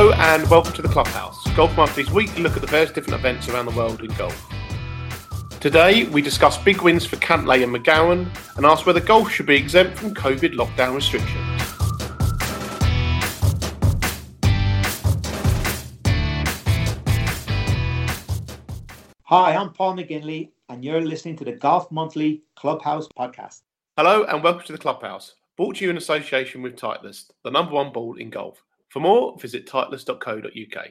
Hello and welcome to the Clubhouse, Golf Monthly's weekly look at the various different events around the world in golf. Today we discuss big wins for Cantlay and McGowan and ask whether golf should be exempt from COVID lockdown restrictions. Hi, I'm Paul McGinley, and you're listening to the Golf Monthly Clubhouse podcast. Hello and welcome to the Clubhouse, brought to you in association with Titleist, the number one ball in golf. For more, visit titleist.co.uk.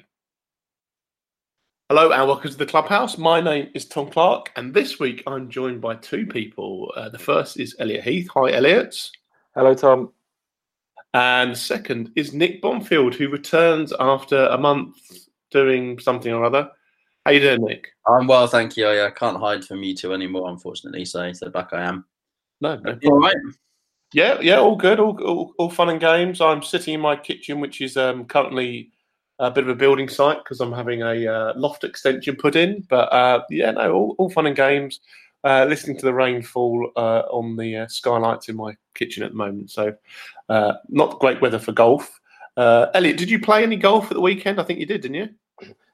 Hello and welcome to the Clubhouse. My name is Tom Clark, and this week I'm joined by two people. Uh, the first is Elliot Heath. Hi, Elliot. Hello, Tom. And second is Nick Bonfield, who returns after a month doing something or other. How you doing, Nick? I'm well, thank you. I, I can't hide from you two anymore, unfortunately. So, so back I am. No, no. You all right? Yeah, yeah, all good, all, all, all fun and games. I'm sitting in my kitchen, which is um, currently a bit of a building site because I'm having a uh, loft extension put in. But uh, yeah, no, all, all fun and games. Uh, listening to the rainfall uh, on the uh, skylights in my kitchen at the moment. So, uh, not great weather for golf. Elliot, did you play any golf at the weekend? I think you did, didn't you?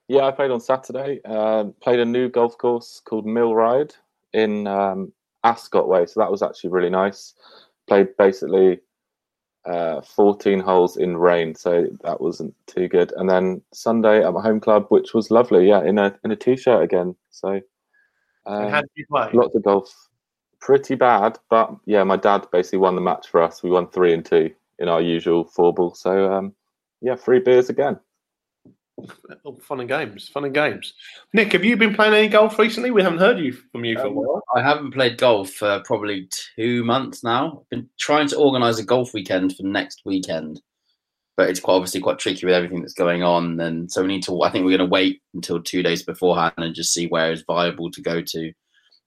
Yeah, I played on Saturday. Um, played a new golf course called Mill Ride in um, Ascot Way, so that was actually really nice. Played basically uh, 14 holes in rain, so that wasn't too good. And then Sunday at my home club, which was lovely. Yeah, in a in a t-shirt again. So um, how did you play? Lots of golf. Pretty bad, but yeah, my dad basically won the match for us. We won three and two in our usual four ball. So um, yeah, three beers again. Oh, fun and games, fun and games. Nick, have you been playing any golf recently? We haven't heard you from you for um, a while. I haven't played golf for probably two months now. I've been trying to organise a golf weekend for next weekend, but it's quite obviously quite tricky with everything that's going on. And so we need to. I think we're going to wait until two days beforehand and just see where it's viable to go to,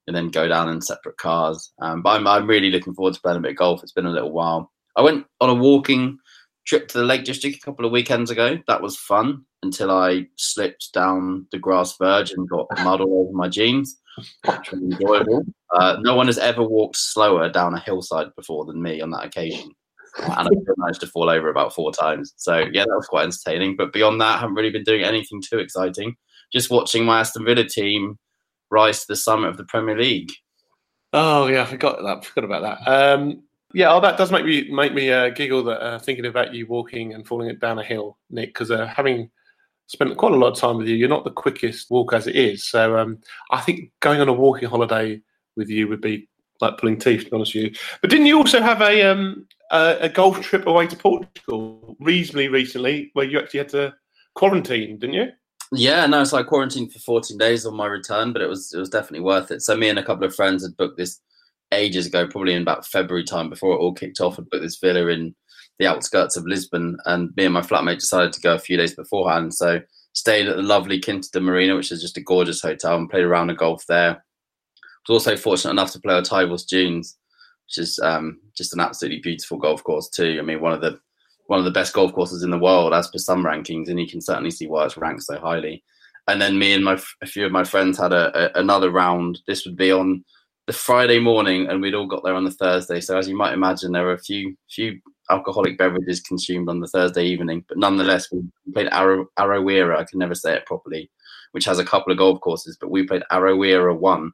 and then go down in separate cars. Um, but I'm I'm really looking forward to playing a bit of golf. It's been a little while. I went on a walking trip to the Lake District a couple of weekends ago. That was fun until I slipped down the grass verge and got mud all over my jeans, enjoyable. Uh, no one has ever walked slower down a hillside before than me on that occasion. And I managed to fall over about four times. So, yeah, that was quite entertaining. But beyond that, I haven't really been doing anything too exciting. Just watching my Aston Villa team rise to the summit of the Premier League. Oh, yeah, I forgot that. Forgot about that. Um, yeah, oh, that does make me make me uh, giggle. That uh, thinking about you walking and falling it down a hill, Nick, because uh, having spent quite a lot of time with you, you're not the quickest walk as it is. So um, I think going on a walking holiday with you would be like pulling teeth, to be honest with you. But didn't you also have a um, a, a golf trip away to Portugal reasonably recently, where you actually had to quarantine, didn't you? Yeah, no, so I quarantined for 14 days on my return, but it was it was definitely worth it. So me and a couple of friends had booked this ages ago, probably in about February time before it all kicked off, and booked this villa in the outskirts of Lisbon. And me and my flatmate decided to go a few days beforehand. So stayed at the lovely Quinta da Marinha, which is just a gorgeous hotel, and played around the golf there. Was also fortunate enough to play at Oitavos Dunes, which is um, just an absolutely beautiful golf course too. I mean, one of the one of the best golf courses in the world as per some rankings, and you can certainly see why it's ranked so highly. And then me and my a few of my friends had a, a another round. This would be on the Friday morning, and we'd all got there on the Thursday. So as you might imagine, there were a few few alcoholic beverages consumed on the Thursday evening, but nonetheless, we played Arrow, Aroeira. I can never say it properly, which has a couple of golf courses, but we played Aroeira one,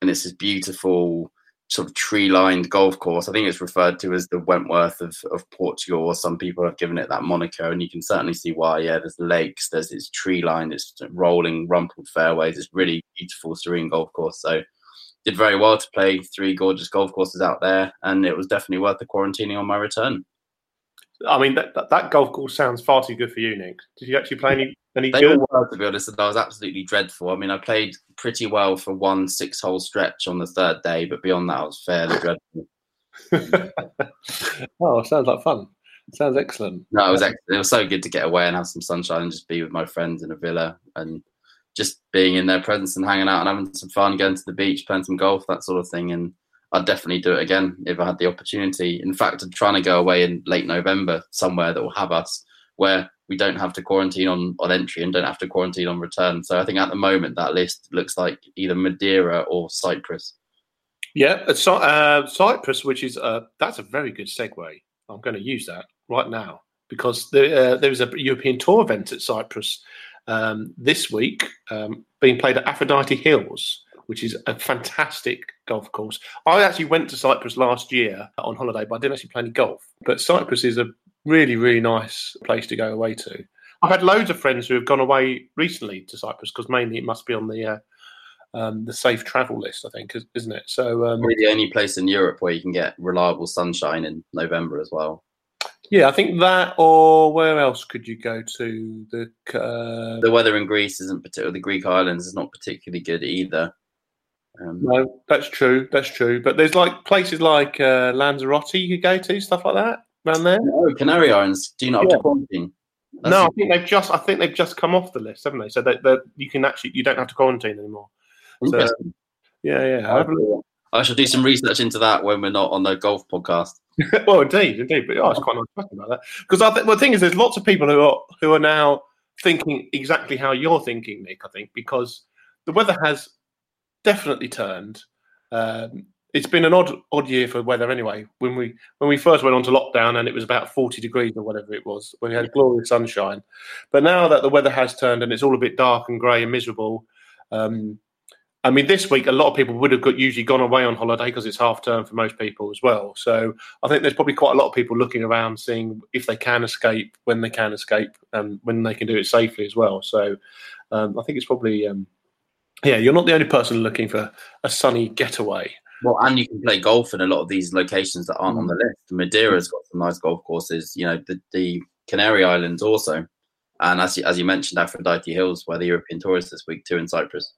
and it's this beautiful sort of tree-lined golf course. I think it's referred to as the Wentworth of, of Portugal, or some people have given it that moniker, and you can certainly see why. Yeah, there's lakes, there's this tree-lined, it's rolling, rumpled fairways. It's really beautiful, serene golf course. So did very well to play three gorgeous golf courses out there, and it was definitely worth the quarantining on my return. I mean, that, that, that golf course sounds far too good for you, Nick. Did you actually play any any they good? Were, to be honest, I was absolutely dreadful. I mean, I played pretty well for one six-hole stretch on the third day, but beyond that, I was fairly dreadful. oh, sounds like fun. Sounds excellent. No, it was excellent. It was so good to get away and have some sunshine and just be with my friends in a villa and just being in their presence and hanging out and having some fun, going to the beach, playing some golf, that sort of thing. And I'd definitely do it again if I had the opportunity. In fact, I'm trying to go away in late November somewhere that will have us where we don't have to quarantine on, on entry and don't have to quarantine on return. So I think at the moment that list looks like either Madeira or Cyprus. Yeah, uh, Cyprus, which is uh, that's a very good segue. I'm going to use that right now. because there, uh, there was a European Tour event at Cyprus um, this week um, being played at Aphrodite Hills, which is a fantastic golf course. I actually went to Cyprus last year on holiday, but I didn't actually play any golf. But Cyprus is a really, really nice place to go away to. I've had loads of friends who have gone away recently to Cyprus because mainly it must be on the uh, um, the safe travel list, I think, isn't it? So um, Probably the only place in Europe where you can get reliable sunshine in November as well. Yeah, I think that. Or where else could you go to? The uh, The weather in Greece isn't particularly. The Greek islands is not particularly good either. Um, no, that's true. That's true. But there's like places like uh, Lanzarote you could go to, stuff like that around there. Oh, Canary Islands. Do you not have Yeah. to quarantine? That's no, I think they've just. I think they've just come off the list, haven't they? So that, that you can actually you don't have to quarantine anymore. interesting. Yeah, yeah. Have a look. I shall do some research into that when we're not on the golf podcast. well, indeed, indeed. But oh, it's quite nice talking about that because I think well, the thing is, there's lots of people who are who are now thinking exactly how you're thinking, Nick. I think because the weather has definitely turned. Um, it's been an odd odd year for weather anyway. When we when we first went on to lockdown and it was about 40 degrees or whatever it was, we had glorious sunshine. But now that the weather has turned and it's all a bit dark and grey and miserable, um, I mean, this week a lot of people would have got, usually gone away on holiday because it's half term for most people as well. So I think there's probably quite a lot of people looking around, seeing if they can escape, when they can escape, and when they can do it safely as well. So um, I think it's probably um, yeah, you're not the only person looking for a sunny getaway. Well, and you can play golf in a lot of these locations that aren't on the list. Madeira's got some nice golf courses. You know, the, the Canary Islands also, and as you, as you mentioned, Aphrodite Hills, where the European tour is this week too in Cyprus.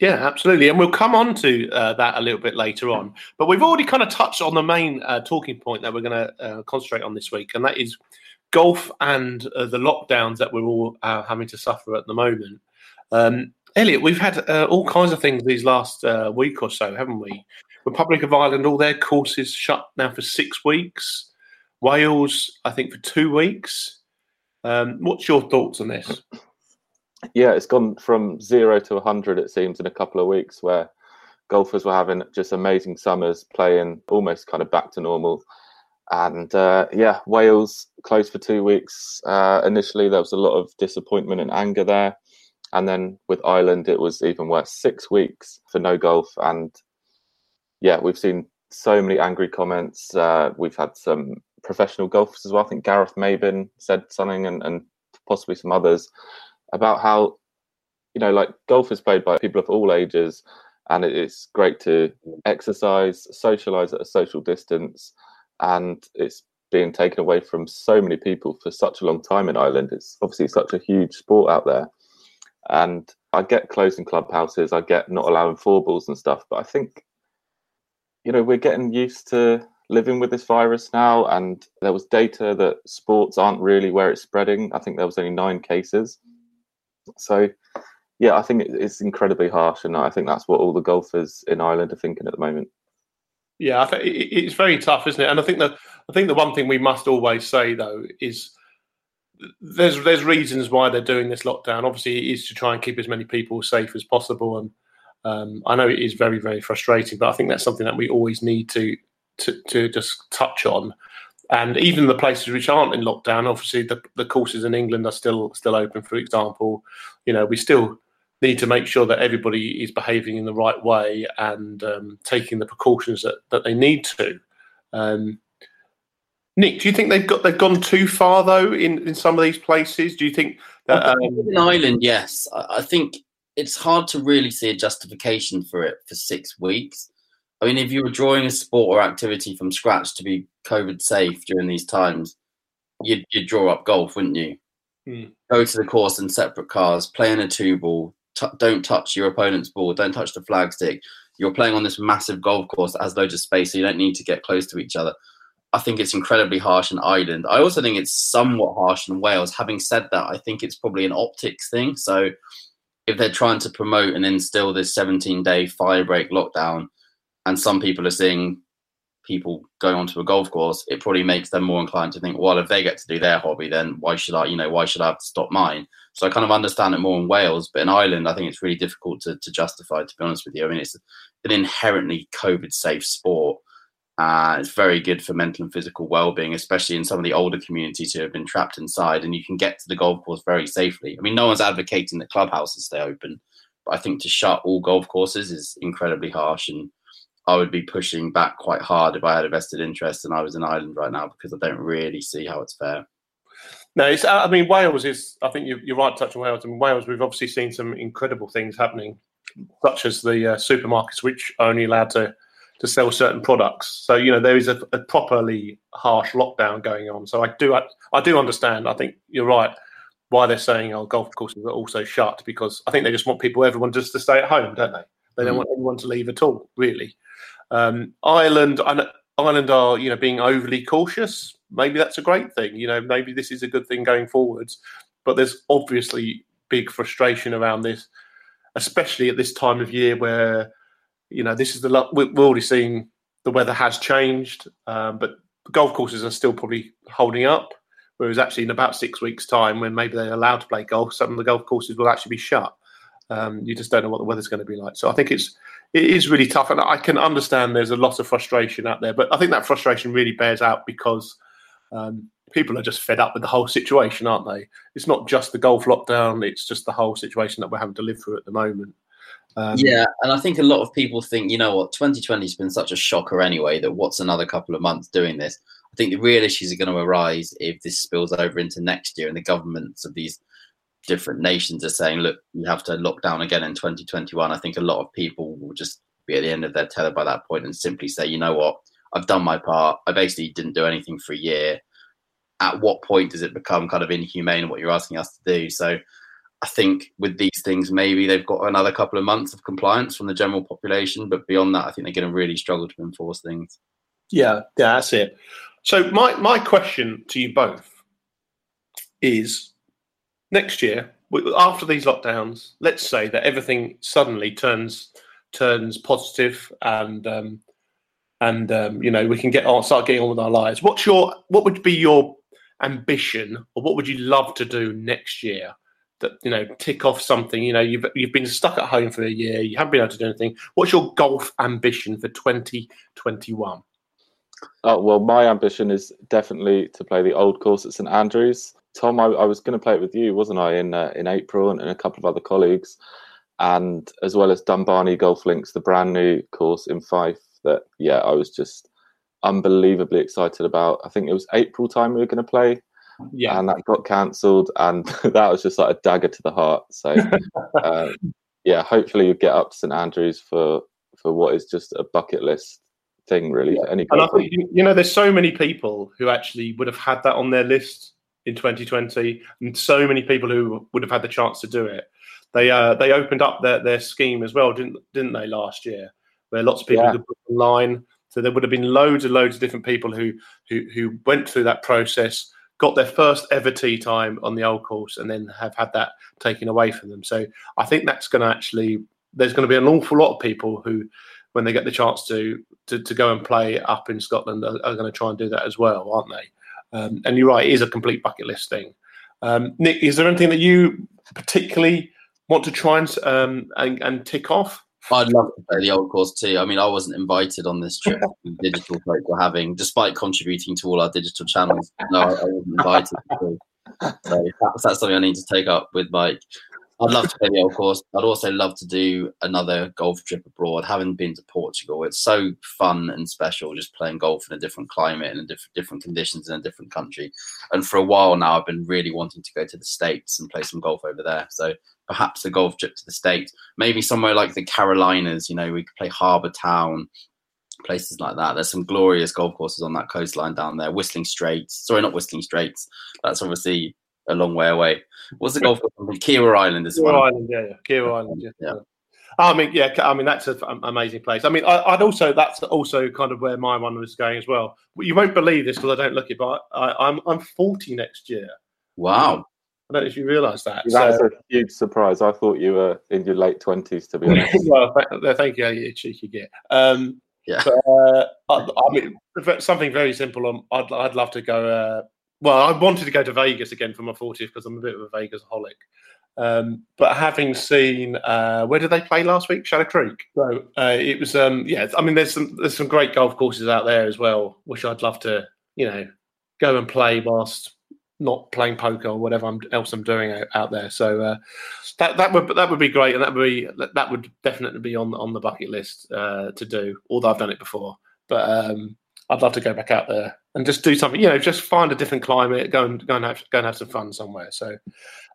Yeah, absolutely. And we'll come on to uh, that a little bit later on. But we've already kind of touched on the main uh, talking point that we're going to uh, concentrate on this week, and that is golf and uh, the lockdowns that we're all uh, having to suffer at the moment. Um, Elliot, we've had uh, all kinds of things these last week or so, haven't we? Republic of Ireland, all their courses shut now for six weeks. Wales, I think, for two weeks. Um, what's your thoughts on this? Yeah, it's gone from zero to 100, it seems, in a couple of weeks where golfers were having just amazing summers, playing almost kind of back to normal. And uh, yeah, Wales closed for two weeks. Uh, initially, there was a lot of disappointment and anger there. And then with Ireland, it was even worse six weeks for no golf. And yeah, we've seen so many angry comments. Uh, we've had some professional golfers as well. I think Gareth Maybin said something, and, and possibly some others about how you know like golf is played by people of all ages and it is great to mm. exercise socialize at a social distance and it's being taken away from so many people for such a long time in ireland. It's obviously such a huge sport out there. And i get closing clubhouses i get not allowing four balls and stuff but i think you know we're getting used to living with this virus now and there was data that sports aren't really where it's spreading. I think there was only nine cases so, yeah, I think it's incredibly harsh, and I think that's what all the golfers in Ireland are thinking at the moment. Yeah, I think it's very tough, isn't it? And I think that I think the one thing we must always say though is there's there's reasons why they're doing this lockdown. Obviously, it is to try and keep as many people safe as possible, and um, I know it is very very frustrating, but I think that's something that we always need to to, to just touch on. And even the places which aren't in lockdown, obviously the, the courses in England are still still open. For example, you know we still need to make sure that everybody is behaving in the right way and um, taking the precautions that, that they need to. Um, Nick, do you think they've got they've gone too far though in, in some of these places? Do you think that um, in Ireland, yes, I, I think it's hard to really see a justification for it for six weeks. I mean, if you were drawing a sport or activity from scratch to be COVID safe during these times, you'd, you'd draw up golf, wouldn't you? Hmm. Go to the course in separate cars, play in a two ball, t- don't touch your opponent's ball, don't touch the flagstick. You're playing on this massive golf course that has loads of space, so you don't need to get close to each other. I think it's incredibly harsh in Ireland. I also think it's somewhat harsh in Wales. Having said that, I think it's probably an optics thing. So if they're trying to promote and instill this 17 day fire break lockdown, and some people are seeing people going onto a golf course, it probably makes them more inclined to think, well, if they get to do their hobby, then why should I, you know, why should I have to stop mine? So I kind of understand it more in Wales, but in Ireland, I think it's really difficult to, to justify, to be honest with you. I mean, it's an inherently COVID safe sport. Uh, it's very good for mental and physical well-being, especially in some of the older communities who have been trapped inside. And you can get to the golf course very safely. I mean, no one's advocating that clubhouses stay open, but I think to shut all golf courses is incredibly harsh. And I would be pushing back quite hard if I had a vested interest and I was in Ireland right now because I don't really see how it's fair. No, it's, I mean Wales is. I think you're, right to touch on Wales. In Wales, we've obviously seen some incredible things happening, such as the uh, supermarkets, which are only allowed to to sell certain products. So you know there is a, a properly harsh lockdown going on. So I do I, I, do understand. I think you're right why they're saying oh golf courses are also shut because I think they just want people everyone just to stay at home, don't they? They don't mm. want anyone to leave at all, really. Um, Ireland Ireland are you know being overly cautious. Maybe that's a great thing. You know maybe this is a good thing going forwards. But there's obviously big frustration around this, especially at this time of year where you know, this is the we're already seeing the weather has changed, um, but golf courses are still probably holding up. Whereas actually, in about six weeks' time, when maybe they're allowed to play golf, some of the golf courses will actually be shut. Um, you just don't know what the weather's going to be like. So I think it's it is really tough, and I can understand there's a lot of frustration out there. But I think that frustration really bears out because um, people are just fed up with the whole situation, aren't they? It's not just the golf lockdown; it's just the whole situation that we're having to live through at the moment. Um, yeah, and I think a lot of people think, you know what, 2020 has been such a shocker anyway that what's another couple of months doing this? I think the real issues are going to arise if this spills over into next year and the governments of these different nations are saying, look, you have to lock down again in 2021. I think a lot of people will just be at the end of their tether by that point and simply say, you know what, I've done my part. I basically didn't do anything for a year. At what point does it become kind of inhumane what you're asking us to do? So I think with these things, maybe they've got another couple of months of compliance from the general population, but beyond that, I think they're going to really struggle to enforce things. Yeah, yeah, that's it. So my my question to you both is: next year, after these lockdowns, let's say that everything suddenly turns turns positive and um, and um, you know we can get on start getting on with our lives. What's your what would be your ambition, or what would you love to do next year? that you know tick off something you know you've you've been stuck at home for a year you haven't been able to do anything what's your golf ambition for 2021 oh well my ambition is definitely to play the old course at st andrews tom i, I was going to play it with you wasn't i in uh, in april and, and, a couple of other colleagues and as well as dumbarnie golf links the brand new course in fife that yeah i was just unbelievably excited about i think it was april time we were going to play yeah, and that got cancelled, and that was just like a dagger to the heart. So, uh, yeah, hopefully you get up to St Andrews for for what is just a bucket list thing, really. Yeah. Any and I think you know, there's so many people who actually would have had that on their list in 2020, and so many people who would have had the chance to do it. They uh, they opened up their, their scheme as well, didn't didn't they last year? Where lots of people yeah. could book online. So there would have been loads and loads of different people who who who went through that process got their first ever tee time on the old course and then have had that taken away from them. So I think that's going to actually there's going to be an awful lot of people who, when they get the chance to to, to go and play up in Scotland, are, are, going to try and do that as well, aren't they? Um, and you're right, it is a complete bucket list thing. Um, Nick, is there anything that you particularly want to try and um, and, and tick off? I'd love to play the old course too. I mean, I wasn't invited on this trip. digital folk were having, despite contributing to all our digital channels. No, I, I wasn't invited. so that's something I need to take up with Mike. I'd love to play the old course. I'd also love to do another golf trip abroad. Having been to Portugal, it's so fun and special just playing golf in a different climate and different different conditions in a different country. And for a while now, I've been really wanting to go to the States and play some golf over there. So perhaps a golf trip to the States, maybe somewhere like the Carolinas. You know, we could play Harbour Town, places like that. There's some glorious golf courses on that coastline down there. Whistling Straits, sorry, not Whistling Straits. That's obviously a long way away. What's the golf course? Kiawah Island as well. Island, yeah, yeah. Kiawah Island, yeah. yeah. I mean, yeah, I mean that's an amazing place. I mean, I, would also that's also kind of where my one was going as well. You won't believe this because I don't look it, but I, I'm I'm 40 next year. Wow. I don't know if you realise that. That's so, a huge surprise. I thought you were in your late twenties, to be honest. well, thank you, you cheeky git. Um, yeah. But, uh, I, I, mean, something very simple. Um, I'd I'd love to go. Uh, well, I wanted to go to Vegas again for my 40th because I'm a bit of a Vegas holic. Um, but having seen uh, where did they play last week? Shadow Creek. So uh, it was um, yeah. I mean, there's some there's some great golf courses out there as well, which I'd love to you know go and play whilst not playing poker or whatever I'm, else I'm doing out, out there. So uh, that that would that would be great, and that would be that would definitely be on on the bucket list uh, to do. Although I've done it before, but um, I'd love to go back out there and just do something. You know, just find a different climate, go and go and have go and have some fun somewhere. So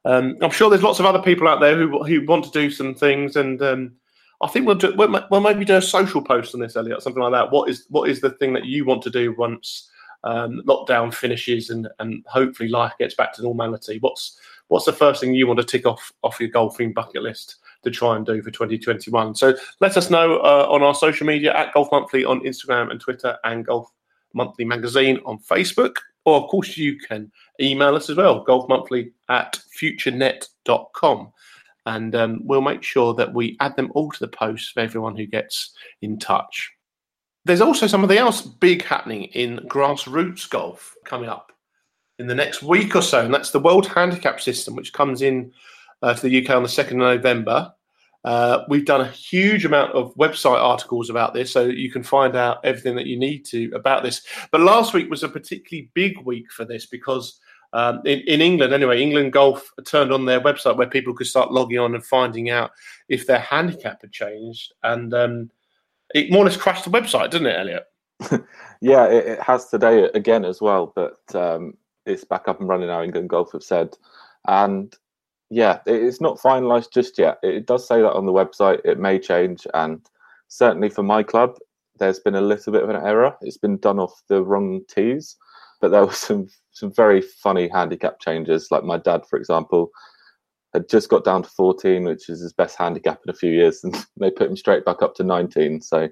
um, I'm sure there's lots of other people out there who who want to do some things, and um, I think we'll do we'll, maybe do a social post on this, Elliot, something like that. What is what is the thing that you want to do once? um, lockdown finishes and and hopefully life gets back to normality, what's what's the first thing you want to tick off off your golfing bucket list to try and do for 2021? So let us know uh, on our social media at Golf Monthly on Instagram and Twitter and Golf Monthly Magazine on Facebook. Or, of course, you can email us as well, golfmonthly at futurenet.com. And um, we'll make sure that we add them all to the post for everyone who gets in touch. There's also something else big happening in grassroots golf coming up in the next week or so, and that's the World Handicap System, which comes in uh, to the UK on the 2nd of November. Uh, we've done a huge amount of website articles about this, so you can find out everything that you need to about this. But last week was a particularly big week for this because um, in, in, England, anyway, England Golf turned on their website where people could start logging on and finding out if their handicap had changed. And um, it more or less crashed the website, didn't it, Elliot? yeah, it, it, has today again as well, but um, it's back up and running now. England Golf have said, and yeah, it's not finalised just yet. It does say that on the website. It may change, and certainly for my club, there's been a little bit of an error. It's been done off the wrong tees, but there were some some very funny handicap changes. Like my dad, for example, had just got down to 14, which is his best handicap in a few years, and they put him straight back up to 19. So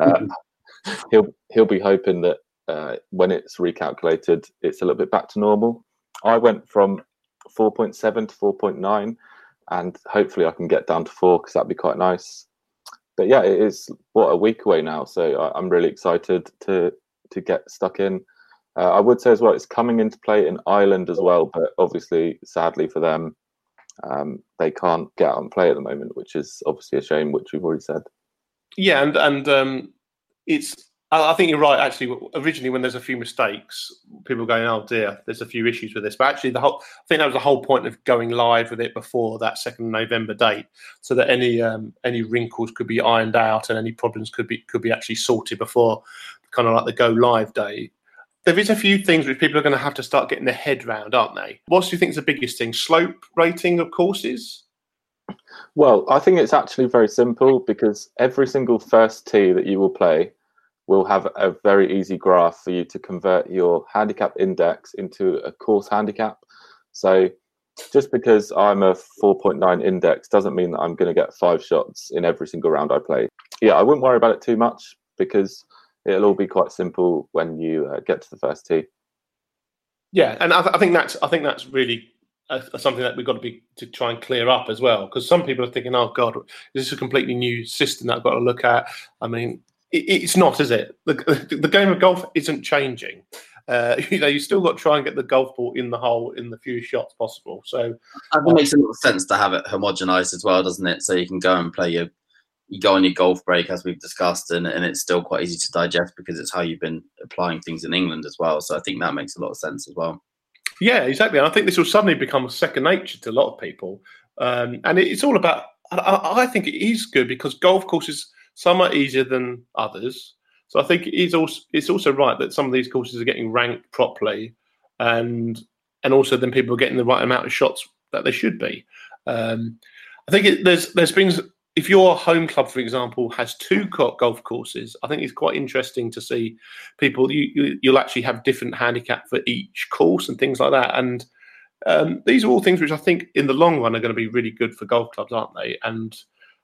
uh, he'll he'll be hoping that uh, when it's recalculated, it's a little bit back to normal. I went from 4.7 to 4.9, and hopefully I can get down to four because that'd be quite nice. But yeah, it is what a week away now, so I, am really excited to to get stuck in. Uh, I would say as well, it's coming into play in Ireland as well, but obviously, sadly for them, um, they can't get out and play at the moment, which is obviously a shame, which we've already said. Yeah, and and um, it's. I think you're right. Actually, originally when there's a few mistakes, people going, "Oh dear, there's a few issues with this." But actually, the whole I think that was the whole point of going live with it before that second November date, so that any um, any wrinkles could be ironed out and any problems could be could be actually sorted before kind of like the go live day there is a few things which people are going to have to start getting their head round, aren't they? What do you think is the biggest thing? Slope rating of courses? Well, I think it's actually very simple because every single first tee that you will play will have a very easy graph for you to convert your handicap index into a course handicap. So just because I'm a 4.9 index doesn't mean that I'm going to get five shots in every single round I play. Yeah, I wouldn't worry about it too much because it'll all be quite simple when you uh, get to the first tee. Yeah, and I, th- I think that's I think that's really uh, something that we've got to be to try and clear up as well because some people are thinking, "Oh God, this is a completely new system that I've got to look at." I mean, it's not, is it? The, the game of golf isn't changing. Uh, you know, you still got to try and get the golf ball in the hole in the few shots possible. So it makes a lot of sense to have it homogenized as well, doesn't it? So you can go and play your you go on your golf break as we've discussed and, and it's still quite easy to digest because it's how you've been applying things in england as well so i think that makes a lot of sense as well yeah exactly and i think this will suddenly become second nature to a lot of people um, and it's all about I, I, think it is good because golf courses some are easier than others so i think it's also it's also right that some of these courses are getting ranked properly and and also then people are getting the right amount of shots that they should be um, I think it, there's there's been if your home club, for example, has two golf courses, I think it's quite interesting to see people. You, you will actually have different handicap for each course and things like that. And um, these are all things which I think, in the long run, are going to be really good for golf clubs, aren't they? And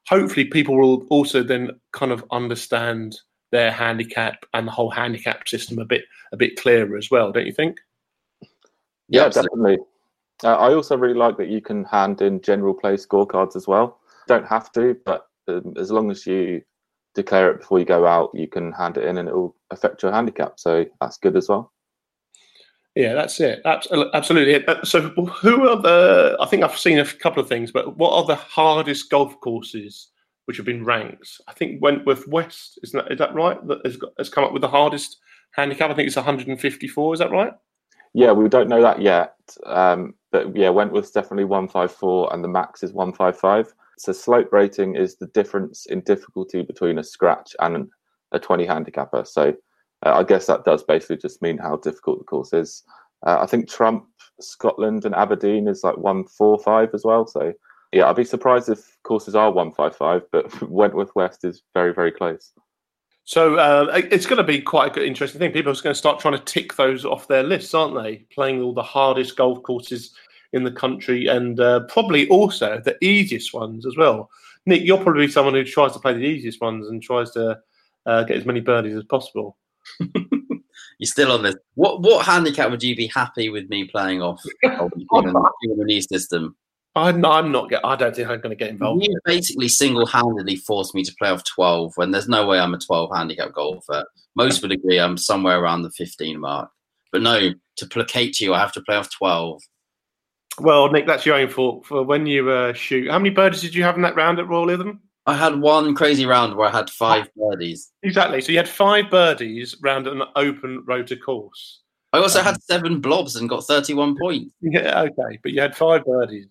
hopefully, people will also then kind of understand their handicap and the whole handicap system a bit a bit clearer as well. Don't you think? Yeah, definitely. Uh, I also really like that you can hand in general play scorecards as well don't have to, but um, as long as you declare it before you go out, you can hand it in and it will affect your handicap. So that's good as well. Yeah, that's it. Absolutely. Uh, so, who are the? I think I've seen a couple of things, but what are the hardest golf courses which have been ranked? I think Wentworth West is that is that right? That has, got, has come up with the hardest handicap. I think it's 154. Is that right? Yeah, we don't know that yet. Um, but yeah, Wentworth's definitely 154, and the max is 155. So slope rating is the difference in difficulty between a scratch and a 20 handicapper. So uh, I guess that does basically just mean how difficult the course is. Uh, I think Trump, Scotland, and Aberdeen is like one four five as well. So yeah, I'd be surprised if courses are one five five, but Wentworth West is very very close. So uh, it's going to be quite an interesting thing. People are going to start trying to tick those off their lists, aren't they? Playing all the hardest golf courses in the country and uh, probably also the easiest ones as well. Nick, you're probably someone who tries to play the easiest ones and tries to uh, get as many birdies as possible. You're still on this. What what handicap would you be happy with me playing off? the new system. I'm, I'm not. Get, I don't think I'm going to get involved. You basically single-handedly forced me to play off 12 when there's no way I'm a 12 handicap golfer. Most would agree I'm somewhere around the 15 mark. But no, to placate you, I have to play off 12. Well, Nick, that's your own fault. For when you uh, shoot, how many birdies did you have in that round at Royal Lytham? I had one crazy round where I had five birdies. Exactly. So you had five birdies round an open rota course. I also um, had seven blobs and got 31 points. Yeah, okay. But you had five birdies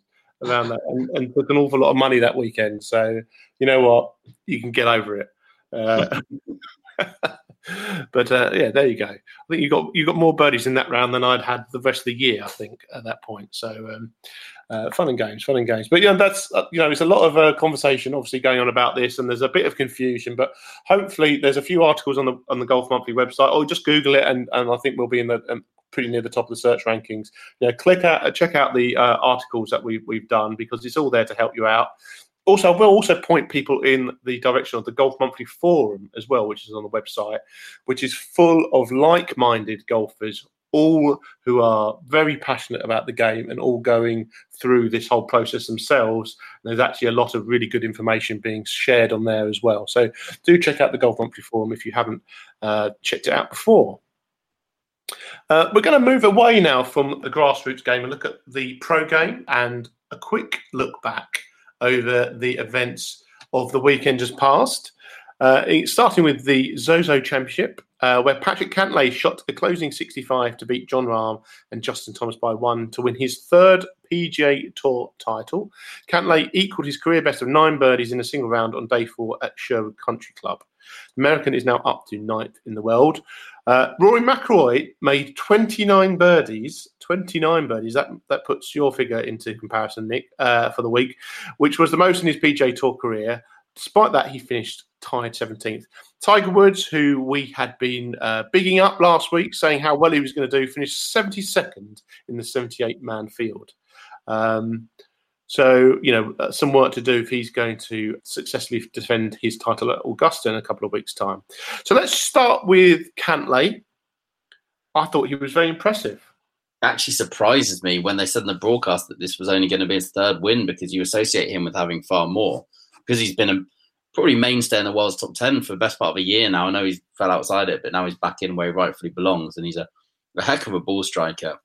around that and, and took an awful lot of money that weekend. So you know what? You can get over it. Uh, but uh, yeah, there you go. I think you got you got more birdies in that round than I'd had the rest of the year. I think at that point. So um, uh, fun and games, fun and games. But yeah, that's uh, you know, it's a lot of uh, conversation obviously going on about this, and there's a bit of confusion. But hopefully, there's a few articles on the on the Golf Monthly website, or just Google it, and and I think we'll be in the um, pretty near the top of the search rankings. Yeah, click out, check out the uh, articles that we we've done because it's all there to help you out. Also, I will also point people in the direction of the Golf Monthly forum as well, which is on the website, which is full of like-minded golfers all who are very passionate about the game and all going through this whole process themselves. There's actually a lot of really good information being shared on there as well. So do check out the Golf Monthly Forum if you haven't uh, checked it out before. Uh, we're going to move away now from the grassroots game and look at the pro game and a quick look back over the events of the weekend just past. Uh, starting with the Zozo Championship, uh, where Patrick Cantlay shot the closing 65 to beat Jon Rahm and Justin Thomas by one to win his third PGA Tour title. Cantlay equaled his career best of nine birdies in a single round on day four at Sherwood Country Club. American is now up to ninth in the world. Uh, Rory McIlroy made 29 birdies. 29 birdies. That that puts your figure into comparison, Nick, uh, for the week, which was the most in his PGA Tour career. Despite that, he finished tied 17th. Tiger Woods, who we had been uh, bigging up last week, saying how well he was going to do, finished 72nd in the 78 man field. Um, so, you know, uh, some work to do if he's going to successfully defend his title at Augusta in a couple of weeks' time. So let's start with Cantlay. I thought he was very impressive. Actually, surprises me when they said in the broadcast that this was only going to be his third win because you associate him with having far more because he's been a probably mainstay in the world's top 10 for the best part of a year now. I know he's fell outside it, but now he's back in where he rightfully belongs. And he's a, a heck of a ball striker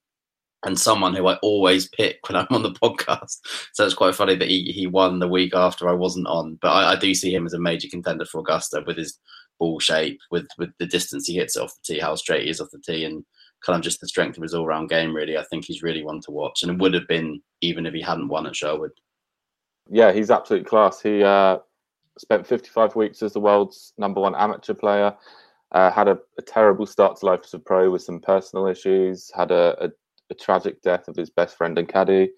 and someone who I always pick when I'm on the podcast. So it's quite funny that he, he won the week after I wasn't on. But I, I do see him as a major contender for Augusta with his ball shape, with, with the distance he hits it off the tee, how straight he is off the tee, and kind of just the strength of his all round game, really. I think he's really one to watch. And it would have been even if he hadn't won at Sherwood. Yeah, he's absolute class. He uh, spent 55 weeks as the world's number one amateur player. Uh, had a, a, terrible start to life as a pro with some personal issues. Had a, a, a, tragic death of his best friend and caddy.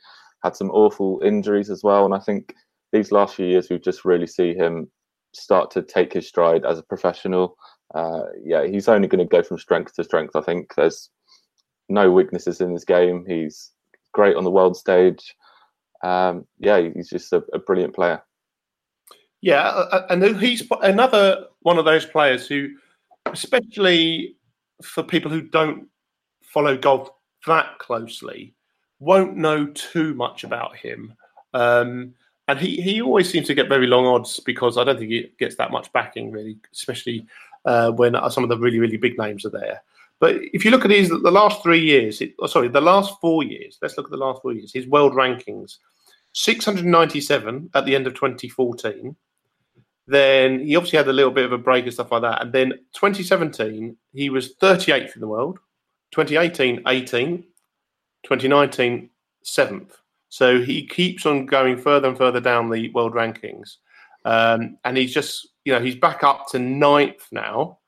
Had some awful injuries as well. And I think these last few years, we just really see him start to take his stride as a professional. Uh, yeah, he's only going to go from strength to strength. I think there's no weaknesses in his game. He's great on the world stage. Um, yeah, he's just a, a brilliant player. Yeah, and he's another one of those players who, especially for people who don't follow golf that closely, won't know too much about him. Um, and he, he always seems to get very long odds because I don't think he gets that much backing, really, especially uh, when some of the really, really big names are there. But if you look at his the last three years, it, oh, sorry, the last four years. Let's look at the last four years. His world rankings: 697 at the end of 2014. Then he obviously had a little bit of a break and stuff like that. And then 2017, he was 38th in the world. 2018, 18th. 2019, 7th. So he keeps on going further and further down the world rankings. Um, and he's just, you know, he's back up to ninth now.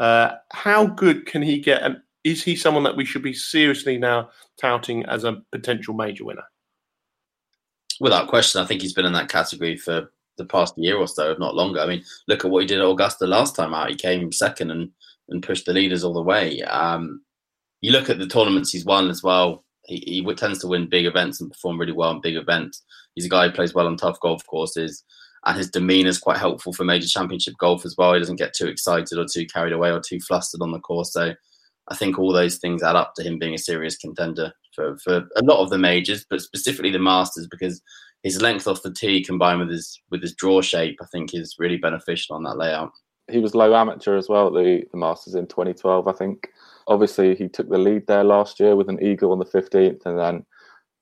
Uh, how good can he get? And is he someone that we should be seriously now touting as a potential major winner? Without question, I think he's been in that category for the past year or so, if not longer. I mean, look at what he did at Augusta last time out. He came second and, and pushed the leaders all the way. Um, you look at the tournaments he's won as well. He, he tends to win big events and perform really well in big events. He's a guy who plays well on tough golf courses and his demeanour is quite helpful for major championship golf as well. He doesn't get too excited or too carried away or too flustered on the course. So I think all those things add up to him being a serious contender for, for a lot of the majors, but specifically the Masters because his length off the tee combined with his with his draw shape, I think, is really beneficial on that layout. He was low amateur as well at the, the Masters in 2012, I think. Obviously, he took the lead there last year with an eagle on the 15th, and then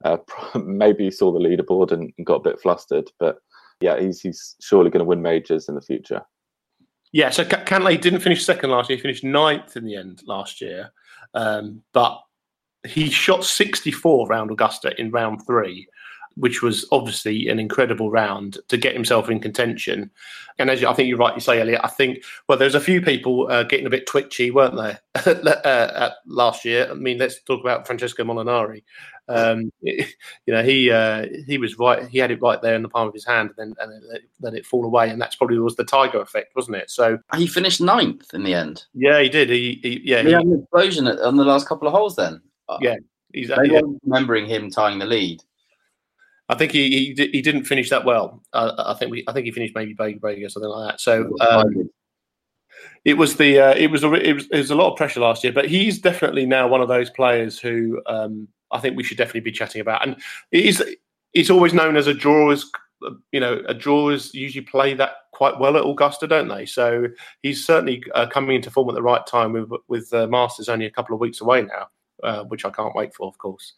uh, maybe he saw the leaderboard and, got a bit flustered, but yeah, he's he's surely going to win majors in the future. Yeah, so Cantlay didn't finish second last year. He finished ninth in the end last year, um, but he shot 64 round Augusta in round three, which was obviously an incredible round to get himself in contention. And as you, I think you're right, you say, Elliot, I think, well, there's a few people uh, getting a bit twitchy, weren't there, uh, last year? I mean, let's talk about Francesco Molinari. Um, you know, he uh, he was right. He had it right there in the palm of his hand, and then and let, let, it fall away. And that's probably was the Tiger effect, wasn't it? So he finished ninth in the end. Yeah, he did. He, he yeah, he, he, had an explosion on the last couple of holes. Then yeah, he's uh, yeah. remembering him tying the lead. I think he he, he didn't finish that well. Uh, I think we I think he finished maybe Baker Baker or something like that. So um, it was the uh, it was a, it was it was a lot of pressure last year, but he's definitely now one of those players who um, I think we should definitely be chatting about. And is it's always known as a drawers. You know, a drawers usually play that quite well at Augusta, don't they? So he's certainly uh, coming into form at the right time with with uh, Masters only a couple of weeks away now, uh, which I can't wait for, of course.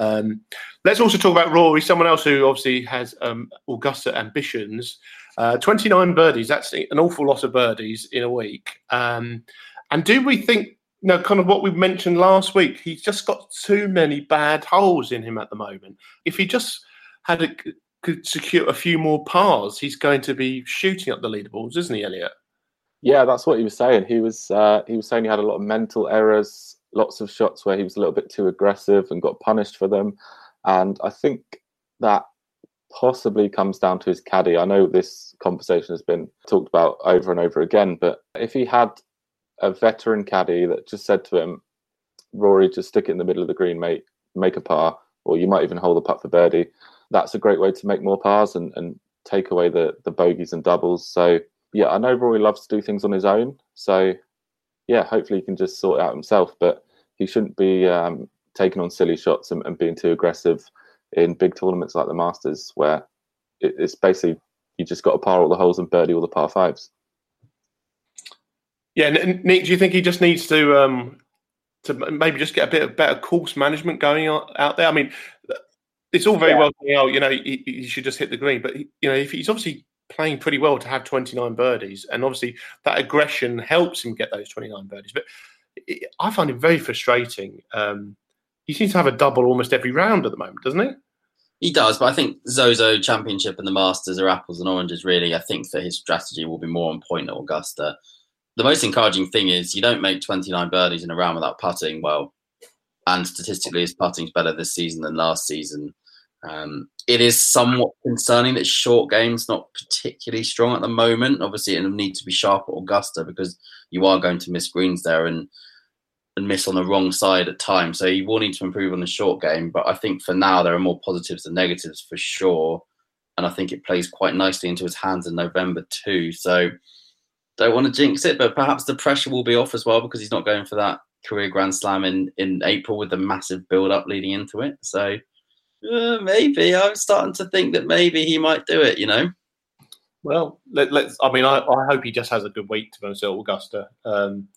Um, let's also talk about Rory, someone else who obviously has um, Augusta ambitions. Uh, 29 birdies, that's an awful lot of birdies in a week. Um, and do we think, you know, kind of what we mentioned last week, he's just got too many bad holes in him at the moment. If he just had a, could secure a few more pars, he's going to be shooting up the leaderboards, isn't he, Elliot? Yeah, that's what he was saying. He was uh, he was saying he had a lot of mental errors lots of shots where he was a little bit too aggressive and got punished for them. And I think that possibly comes down to his caddy. I know this conversation has been talked about over and over again, but if he had a veteran caddy that just said to him, Rory, just stick it in the middle of the green, mate, make a par, or you might even hold the putt for birdie, that's a great way to make more pars and, and take away the, the bogeys and doubles. So, yeah, I know Rory loves to do things on his own. So yeah, hopefully he can just sort it out himself. But he shouldn't be um, taking on silly shots and, and, being too aggressive in big tournaments like the Masters, where it, it's basically you just got to par all the holes and birdie all the par fives. Yeah, Nick, do you think he just needs to um, to maybe just get a bit of better course management going out there? I mean, it's all very yeah. well, you know, he, he, should just hit the green, but you know, if he's obviously playing pretty well to have 29 birdies. And obviously, that aggression helps him get those 29 birdies. But it, I find it very frustrating. Um, he seems to have a double almost every round at the moment, doesn't he? He does, but I think Zozo Championship and the Masters are apples and oranges, really. I think that his strategy will be more on point at Augusta. The most encouraging thing is you don't make 29 birdies in a round without putting well. And statistically, his putting's better this season than last season. Um, it is somewhat concerning that short game's not particularly strong at the moment. Obviously, it'll need to be sharp at Augusta because you are going to miss greens there and and miss on the wrong side at times. So you will need to improve on the short game. But I think for now there are more positives than negatives for sure. And I think it plays quite nicely into his hands in November too. So don't want to jinx it, but perhaps the pressure will be off as well because he's not going for that career Grand Slam in in April with the massive build up leading into it. So uh, maybe I'm starting to think that maybe he might do it. You know. Well, let, us I mean, I, I, hope he just has a good week to honest Augusta. Um,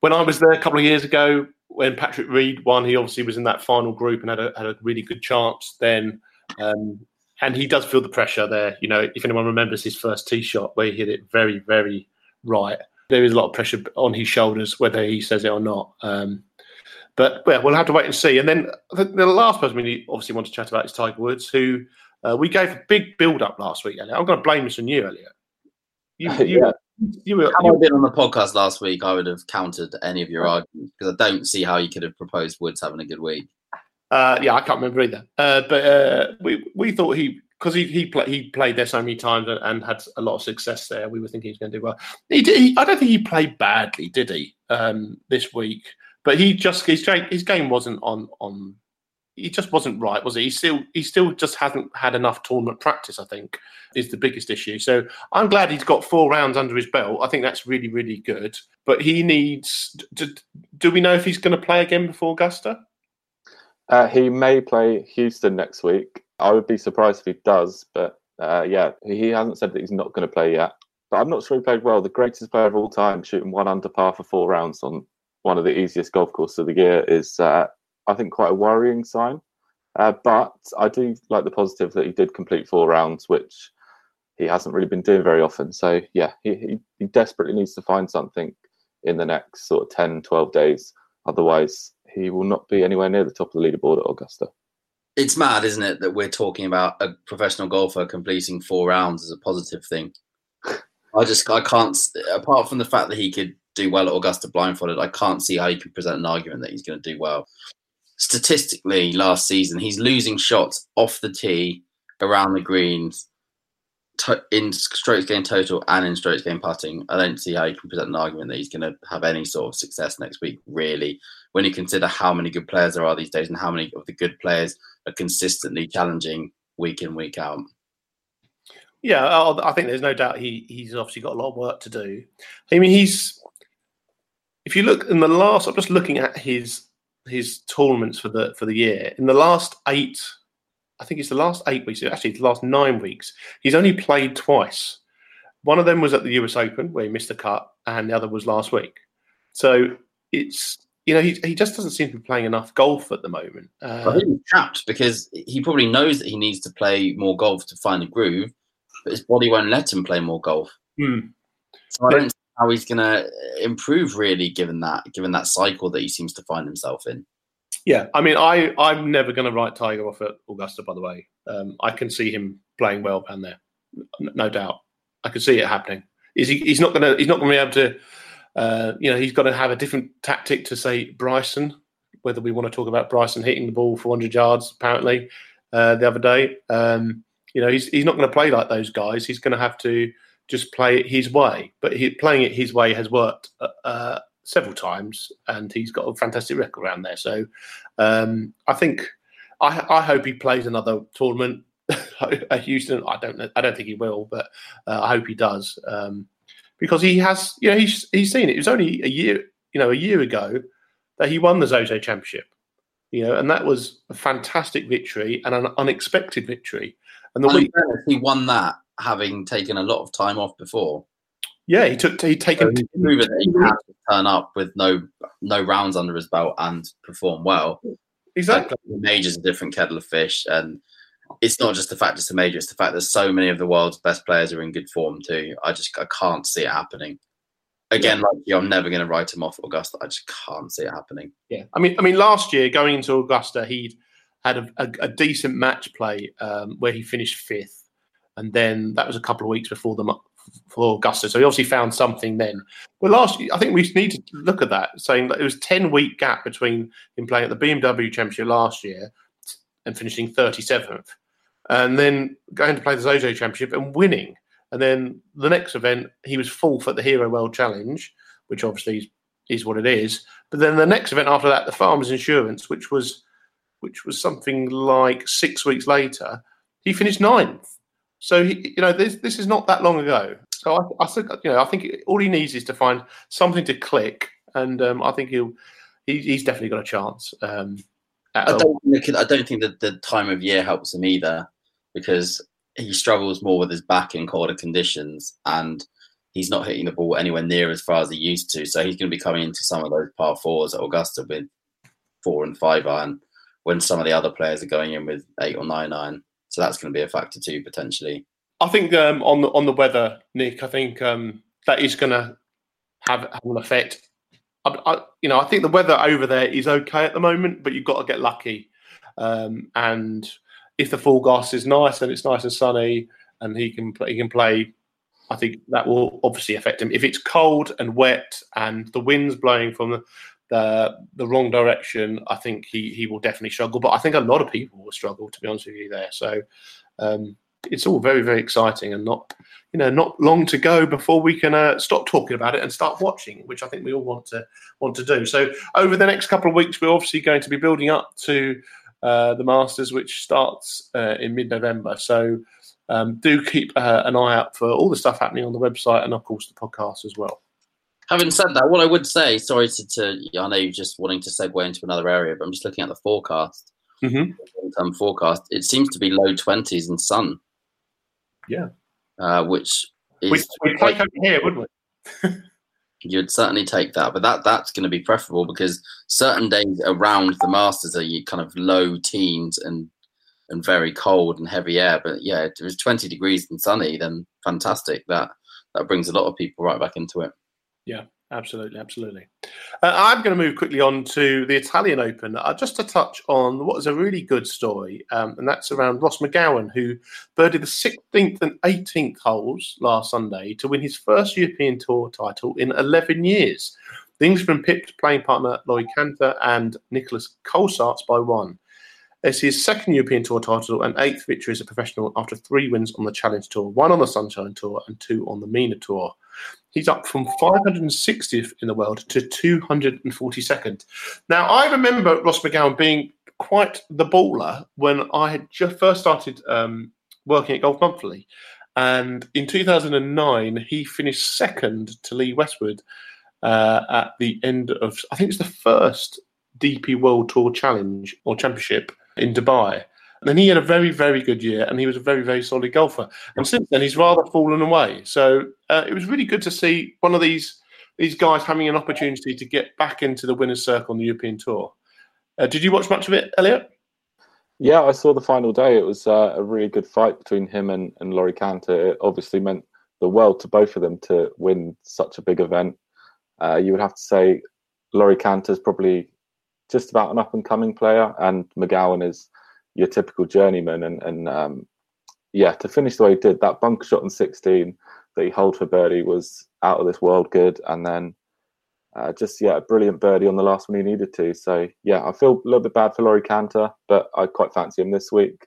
when I was there a couple of years ago, when Patrick Reed won, he obviously was in that final group and had a, had a really good chance then. Um, and he does feel the pressure there. You know, if anyone remembers his first tee shot where he hit it very, very right, there is a lot of pressure on his shoulders, whether he says it or not. Um, but well, we'll have to wait and see. And then the, the last person we obviously want to chat about is Tiger Woods, who uh, we gave a big build up last week. Elliot. I'm going to blame this on you, Elliot. You, you, yeah. you were. Had I been on the podcast last week, I would have countered any of your arguments because I don't see how you could have proposed Woods having a good week. Uh, yeah, I can't remember either. Uh, but uh, we we thought he because he he, play, he played there so many times and, and, had a lot of success there. We were thinking he was going to do well. He, did, he I don't think he played badly, did he? Um, this week, but he just his his game wasn't on on. He just wasn't right, was he? He still he still just hasn't had enough tournament practice. I think is the biggest issue. So I'm glad he's got four rounds under his belt. I think that's really really good. But he needs. Do we know if he's going to play again before Augusta? Uh, he may play Houston next week. I would be surprised if he does, but uh, yeah, he hasn't said that he's not going to play yet. But I'm not sure he played well. The greatest player of all time, shooting one under par for four rounds on one of the easiest golf courses of the year, is uh, I think quite a worrying sign. Uh, but I do like the positive that he did complete four rounds, which he hasn't really been doing very often. So yeah, he, he, he desperately needs to find something in the next sort of 10, 12 days. Otherwise, he will not be anywhere near the top of the leaderboard at Augusta. It's mad, isn't it, that we're talking about a professional golfer completing four rounds as a positive thing. I just I can't. Apart from the fact that he could do well at Augusta blindfolded, I can't see how you can present an argument that he's going to do well. Statistically, last season he's losing shots off the tee, around the greens, to, in strokes gained total and in strokes gained putting. I don't see how you can present an argument that he's going to have any sort of success next week. Really, when you consider how many good players there are these days and how many of the good players are consistently challenging week in week out. Yeah, I think there's no doubt he he's obviously got a lot of work to do. I mean, he's if you look in the last, I'm just looking at his his tournaments for the for the year. In the last eight, I think it's the last eight weeks. Actually, the last nine weeks, he's only played twice. One of them was at the US Open where he missed the cut, and the other was last week. So it's you know, he, he just doesn't seem to be playing enough golf at the moment. Uh, he's trapped because he probably knows that he needs to play more golf to find a groove, but his body won't let him play more golf. Hmm. So I don't how he's going to improve really, given that given that cycle that he seems to find himself in. Yeah, I mean, I I'm never going to write Tiger off at Augusta. By the way, um, I can see him playing well down there, no doubt. I can see it happening. Is he? He's not going to. He's not going to be able to uh, you know, he's got to have a different tactic to say Bryson. Whether we want to talk about Bryson hitting the ball 400 yards, apparently uh, the other day, um, you know, he's he's not going to play like those guys. He's going to have to just play it his way. But he, playing it his way has worked uh, uh, several times, and he's got a fantastic record around there. So um, I think I, I hope he plays another tournament at Houston. I don't know. I don't think he will, but uh, I hope he does. Um, because he has, you know, he's he's seen it. It was only a year, you know, a year ago that he won the Zozo Championship, you know, and that was a fantastic victory and an unexpected victory. And the week he won that having taken a lot of time off before. Yeah, he took he'd taken so proven that he had to turn up with no no rounds under his belt and perform well. Exactly, like, the major's a different kettle of fish, and it's not just the fact it's a major; it's the fact that so many of the world's best players are in good form too. I just I can't see it happening. Again, yeah. like you, I'm never going to write him off Augusta. I just can't see it happening. Yeah, I mean, I mean, last year going into Augusta, he'd had a, a, a decent match play um, where he finished fifth, and then that was a couple of weeks before the for Augusta. So he obviously found something then. Well, last year, I think we need to look at that, saying that it was ten week gap between him playing at the BMW Championship last year and finishing 37th, and then going to play the Zozo Championship and winning. And then the next event, he was fourth at the Hero World Challenge, which obviously is, is what it is. But then the next event after that, the Farmers Insurance, which was which was something like six weeks later, he finished ninth. So he, you know, this this is not that long ago. So I, I think you know, I think all he needs is to find something to click, and um, I think he'll he, he's definitely got a chance. Um, I don't, think I don't think that the time of year helps him either because he struggles more with his back in colder conditions and he's not hitting the ball anywhere near as far as he used to. So he's going to be coming into some of those par fours at Augusta with four and five iron when some of the other players are going in with eight or nine iron. So that's going to be a factor too potentially. I think um, on the on the weather, Nick. I think um, that is going to have, have an effect. I, I, you know, I think the weather over there is okay at the moment, but you've got to get lucky. Um, and if the forecast is nice and it's nice and sunny, and he can he can play, I think that will obviously affect him. If it's cold and wet and the wind's blowing from the the, the wrong direction, I think he he will definitely struggle. But I think a lot of people will struggle, to be honest with you, there. So um, it's all very very exciting and not you know not long to go before we can uh, stop talking about it and start watching which i think we all want to want to do so over the next couple of weeks we're obviously going to be building up to uh, the masters which starts uh, in mid-november so um, do keep uh, an eye out for all the stuff happening on the website and of course the podcast as well having said that what i would say sorry to, to i know you're just wanting to segue into another area but i'm just looking at the forecast mm-hmm. long-term forecast it seems to be low 20s and sun yeah. Uh, which is we, would take over here, wouldn't we? you'd certainly take that, but that that's going to be preferable because certain days around the Masters are you kind of low teens and and very cold and heavy air. But yeah, if it was 20 degrees and sunny, then fantastic. That that brings a lot of people right back into it. Yeah, Absolutely, absolutely. Uh, I'm going to move quickly on to the Italian Open, uh, just to touch on what is a really good story, um, and that's around Ross McGowan, who birdied the 16th and 18th holes last Sunday to win his first European Tour title in 11 years. The Englishman pipped playing partner Laurie Canter and Nicolas Colsaerts by one. It's his second European Tour title and eighth victory as a professional after three wins on the Challenge Tour, one on the Sunshine Tour and two on the MENA Tour. He's up from 560th in the world to 242nd. Now, I remember Ross McGowan being quite the baller when I had just first started um, working at Golf Monthly. And in 2009, he finished second to Lee Westwood uh, at the end of, I think it's the first DP World Tour Challenge or Championship in Dubai. And he had a very, very good year, and he was a very, very solid golfer. And since then, he's rather fallen away. So uh, it was really good to see one of these these guys having an opportunity to get back into the winners' circle on the European Tour. Uh, did you watch much of it, Elliot? Yeah, I saw the final day. It was uh, a really good fight between him and, and Laurie Canter. It obviously meant the world to both of them to win such a big event. Uh, you would have to say Laurie Canter is probably just about an up and coming player, and McGowan is your typical journeyman. And, and um, yeah, to finish the way he did, that bunker shot on 16 that he held for birdie was out of this world good. And then uh, just, yeah, a brilliant birdie on the last one he needed to. So, yeah, I feel a little bit bad for Laurie Canter, but I quite fancy him this week.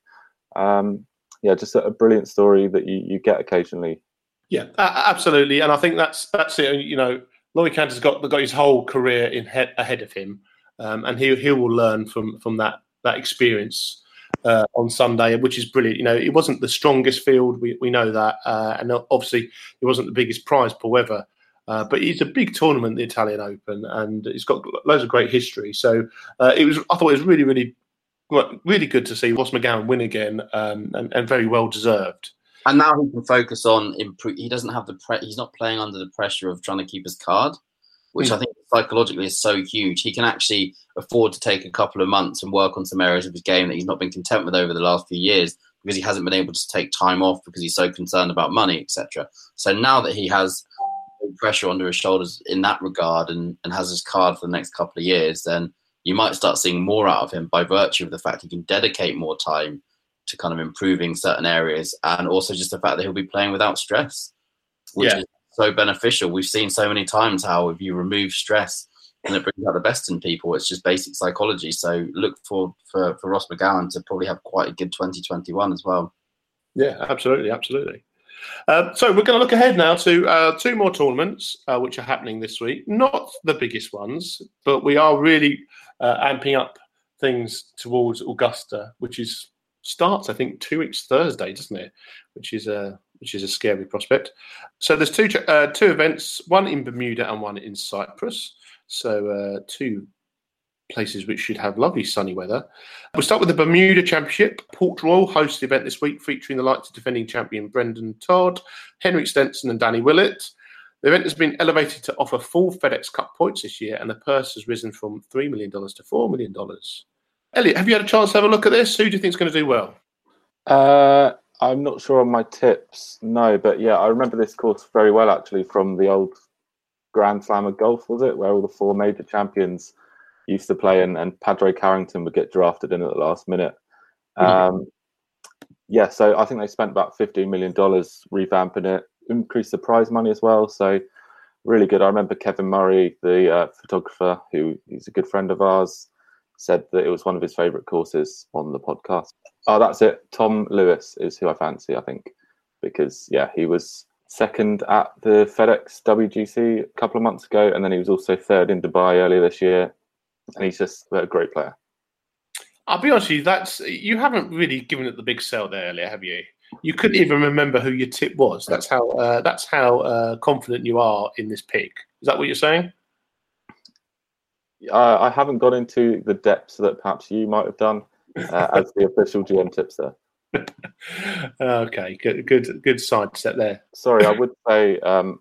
Um, yeah, just a, a, brilliant story that you, you get occasionally. Yeah, absolutely. And I think that's that's it. You know, Laurie Canter's got got his whole career in head, ahead of him, um, and he he will learn from from that that experience uh, on Sunday, which is brilliant. You know, it wasn't the strongest field, we, we know that, uh, and obviously it wasn't the biggest prize pool ever. Uh, but it's a big tournament, the Italian Open, and it's got loads of great history. So uh, it was, I thought it was really, really, really good to see Ross McGowan win again, um, and, and, very well deserved. And now he can focus on improve. He doesn't have the pre- he's not playing under the pressure of trying to keep his card which mm. I think psychologically is so huge. He can actually afford to take a couple of months and work on some areas of his game that he's not been content with over the last few years because he hasn't been able to take time off because he's so concerned about money, etc. So now that he has pressure under his shoulders in that regard and, and has his card for the next couple of years, then you might start seeing more out of him by virtue of the fact he can dedicate more time to kind of improving certain areas and also just the fact that he'll be playing without stress, which yeah. is so beneficial. We've seen so many times how if you remove stress and it brings out the best in people, it's just basic psychology. So look for for, for Ross McGowan to probably have quite a good 2021 as well. Yeah, absolutely, absolutely. Uh, so we're going to look ahead now to uh, two more tournaments uh, which are happening this week. Not the biggest ones, but we are really uh, amping up things towards Augusta, which is starts I think two weeks Thursday, doesn't it? Which is a which is a scary prospect. So there's two uh, two events, one in Bermuda and one in Cyprus. So uh, two places which should have lovely sunny weather. We'll start with the Bermuda Championship. Port Royal hosts the event this week, featuring the likes of defending champion Brendon Todd, Henrik Stenson, and Danny Willett. The event has been elevated to offer full FedEx Cup points this year, and the purse has risen from $3 million to $4 million. Elliot, have you had a chance to have a look at this? Who do you think is going to do well? Uh, I'm not sure on my tips, no, but yeah, I remember this course very well actually from the old Grand Slam of golf, was it, where all the four major champions used to play, and, and Padraig Harrington would get drafted in at the last minute. Um, yeah, so I think they spent about $15 million revamping it, increased the prize money as well. So really good. I remember Kevin Murray, the uh, photographer, who he's a good friend of ours, said that it was one of his favourite courses on the podcast. Oh, that's it. Tom Lewis is who I fancy, I think, because yeah, he was second at the FedEx WGC a couple of months ago, and then he was also third in Dubai earlier this year, and he's just a great player. I'll be honest with you, that's you haven't really given it the big sell there earlier, have you? You couldn't even remember who your tip was. That's how uh, that's how uh, confident you are in this pick. Is that what you're saying? Uh, I haven't got into the depths that perhaps you might have done uh, as the official GM tipster. okay, good, good, good sidestep there. Sorry, I would say um,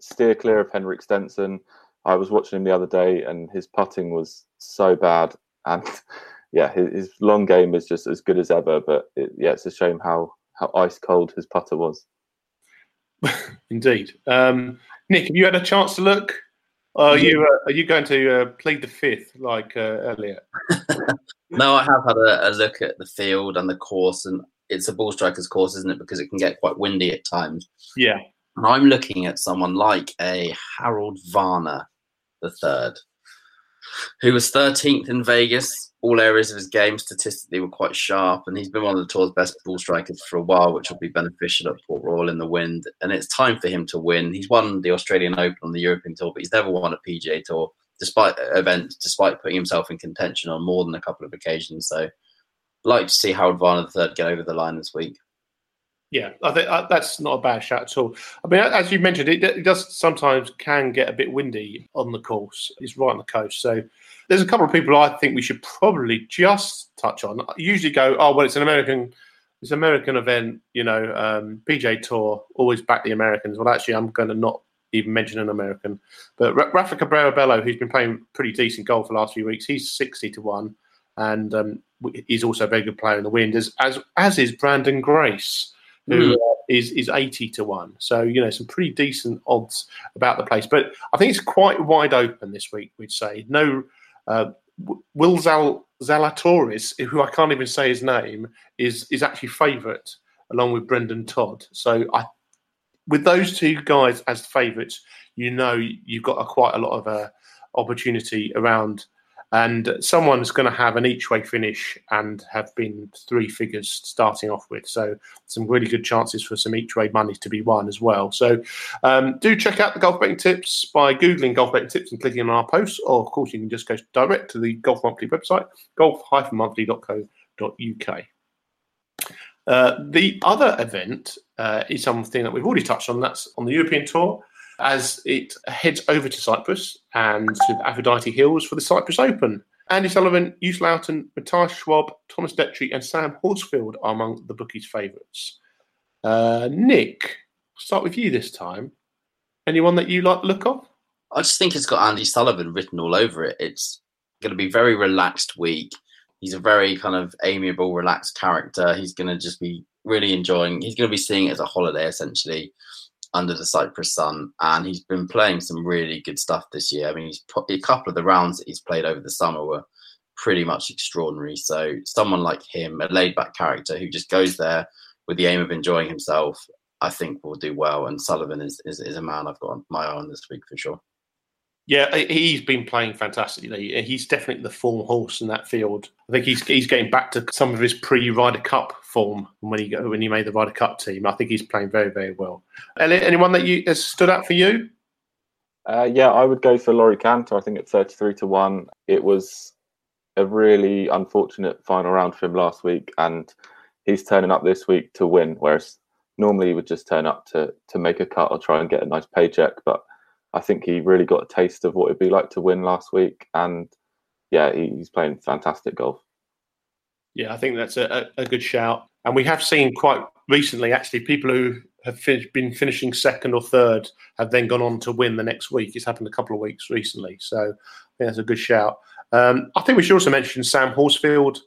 steer clear of Henrik Stenson. I was watching him the other day, and his putting was so bad, and yeah, his, his long game is just as good as ever. But it, yeah, it's a shame how how ice cold his putter was. Indeed, um, Nick, have you had a chance to look? Are you uh, are you going to uh, plead the fifth like uh, earlier? No, I have had a, a, look at the field and the course, and it's a ball striker's course, isn't it? Because it can get quite windy at times. Yeah. And I'm looking at someone like a Harold Varner the third, who was 13th in Vegas. All areas of his game statistically were quite sharp, and he's been one of the tour's best ball strikers for a while, which will be beneficial at Port Royal in the wind. And it's time for him to win. He's won the Australian Open on the European Tour, but he's never won a PGA Tour, despite events, despite putting himself in contention on more than a couple of occasions. So, like to see Harold Varner third get over the line this week. Yeah, I think uh, that's not a bad shot at all. I mean, as you mentioned, it, it, does sometimes can get a bit windy on the course. It's right on the coast, so there's a couple of people I think we should probably just touch on. I usually go, oh well, it's an American, it's an American event, you know, um, PGA Tour, always back the Americans. Well, actually, I'm going to not even mention an American, but Rafa Cabrera Bello, who's been playing pretty decent golf the last few weeks, he's sixty to one, and um, he's also a very good player in the wind, as as as is Branden Grace who mm. uh, is is 80 to 1. So, you know, some pretty decent odds about the place. But I think it's quite wide open this week, we'd say. No, uh, Will Zal- Zalatoris, who I can't even say his name, is is actually favourite along with Brendon Todd. So, I, with those two guys as favourites, you know you've got a, quite a lot of uh, opportunity around and someone's going to have an each way finish and have been three figures starting off with. So some really good chances for some each way money to be won as well. So um, do check out the golf betting tips by googling golf betting tips and clicking on our posts, or of course you can just go direct to the Golf Monthly website, golf-monthly.co.uk. Uh, the other event uh, is something that we've already touched on. That's on the European Tour as it heads over to Cyprus and to the Aphrodite Hills for the Cyprus Open. Andy Sullivan, Joost Luiten, Matthias Schwab, Thomas Detry, and Sam Horsfield are among the bookies' favourites. Uh, Nick, start with you this time. Anyone that you like the look of? I just think it's got Andy Sullivan written all over it. It's going to be a very relaxed week. He's a very kind of amiable, relaxed character. He's going to just be really enjoying. He's going to be seeing it as a holiday essentially under the Cyprus sun, and he's been playing some really good stuff this year. I mean, he's put, a couple of the rounds that he's played over the summer were pretty much extraordinary. So, someone like him, a laid back character who just goes there with the aim of enjoying himself, I think will do well. And Sullivan is, is, is a man I've got my eye on this week for sure. Yeah, he's been playing fantastically. He's definitely the form horse in that field. I think he's he's getting back to some of his pre Ryder Cup form when he when he made the Ryder Cup team. I think he's playing very very well. anyone that you has stood out for you? Uh, yeah, I would go for Laurie Canter. I think at thirty three to one, it was a really unfortunate final round for him last week, and he's turning up this week to win. Whereas normally he would just turn up to to make a cut or try and get a nice paycheck, but I think he really got a taste of what it'd be like to win last week, and yeah, he's playing fantastic golf. Yeah, I think that's a, a good shout. And we have seen quite recently, actually, people who have fin- been finishing second or third have then gone on to win the next week. It's happened a couple of weeks recently. So I think that's a good shout. Um, I think we should also mention Sam Horsfield,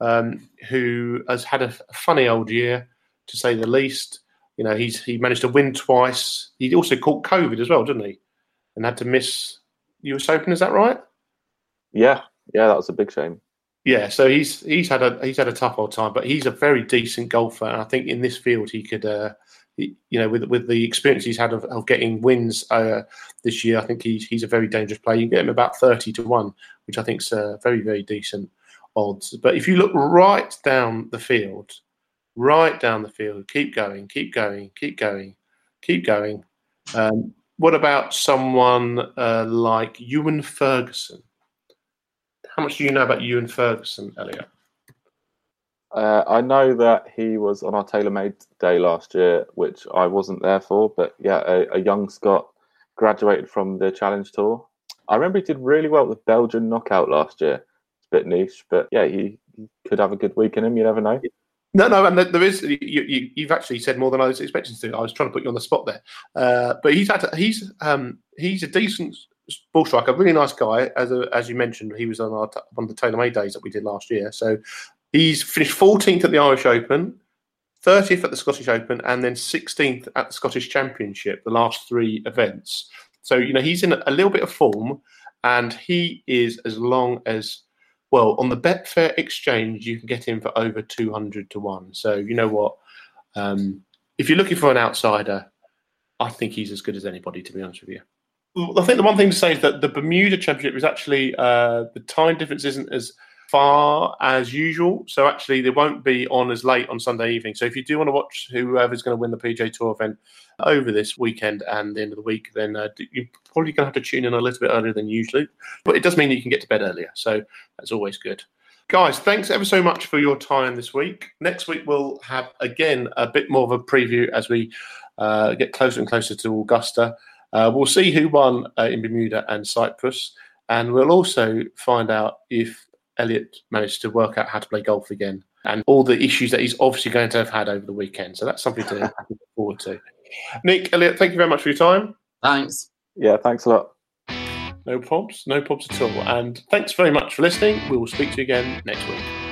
um, who has had a, funny old year, to say the least. You know, he's he managed to win twice. He also caught COVID as well, didn't he? And had to miss US Open. Is that right? Yeah, yeah, that was a big shame. Yeah, so he's he's had a he's had a tough old time, but he's a very decent golfer, and I think in this field he could, uh, he, you know, with with the experience he's had of, of getting wins uh, this year, I think he's he's a very dangerous player. You can get him about thirty to one, which I think is uh, very very decent odds. But if you look right down the field, right down the field, keep going, keep going, keep going, keep going. Um, what about someone uh, like Ewan Ferguson? How much do you know about Ewan Ferguson, Elliot? Uh, I know that he was on our TaylorMade Day last year, which I wasn't there for. But yeah, a, a young Scot graduated from the Challenge Tour. I remember he did really well with Belgian knockout last year. It's a bit niche, but yeah, he, he could have a good week in him. You never know. No, no, and there is. You, you, you've actually said more than I was expecting to. I was trying to put you on the spot there, uh, but he's had. He's um, he's a decent ball striker, really nice guy. As a, as you mentioned, he was on our one of the TaylorMade days that we did last year. So he's finished 14th at the Irish Open, 30th at the Scottish Open, and then 16th at the Scottish Championship. The last three events. So you know he's in a little bit of form, and he is as long as well, on the Betfair exchange, you can get in for over 200 to 1. So, you know what? Um, if you're looking for an outsider, I think he's as good as anybody, to be honest with you. I think the one thing to say is that the Bermuda Championship is actually, uh, the time difference isn't as far as usual. So actually, they won't be on as late on Sunday evening. So if you do want to watch whoever's going to win the PJ Tour event over this weekend and the end of the week, then uh, you're probably going to have to tune in a little bit earlier than usually. But it does mean you can get to bed earlier. So that's always good. Guys, thanks ever so much for your time this week. Next week, we'll have again a bit more of a preview as we uh, get closer and closer to Augusta. Uh, we'll see who won uh, in Bermuda and Cyprus. And we'll also find out if Elliot managed to work out how to play golf again and all the issues that he's obviously going to have had over the weekend. So that's something to look forward to. Nick, Elliot, thank you very much for your time. Thanks. Yeah, thanks a lot. No probs, no probs at all. And thanks very much for listening. We will speak to you again next week.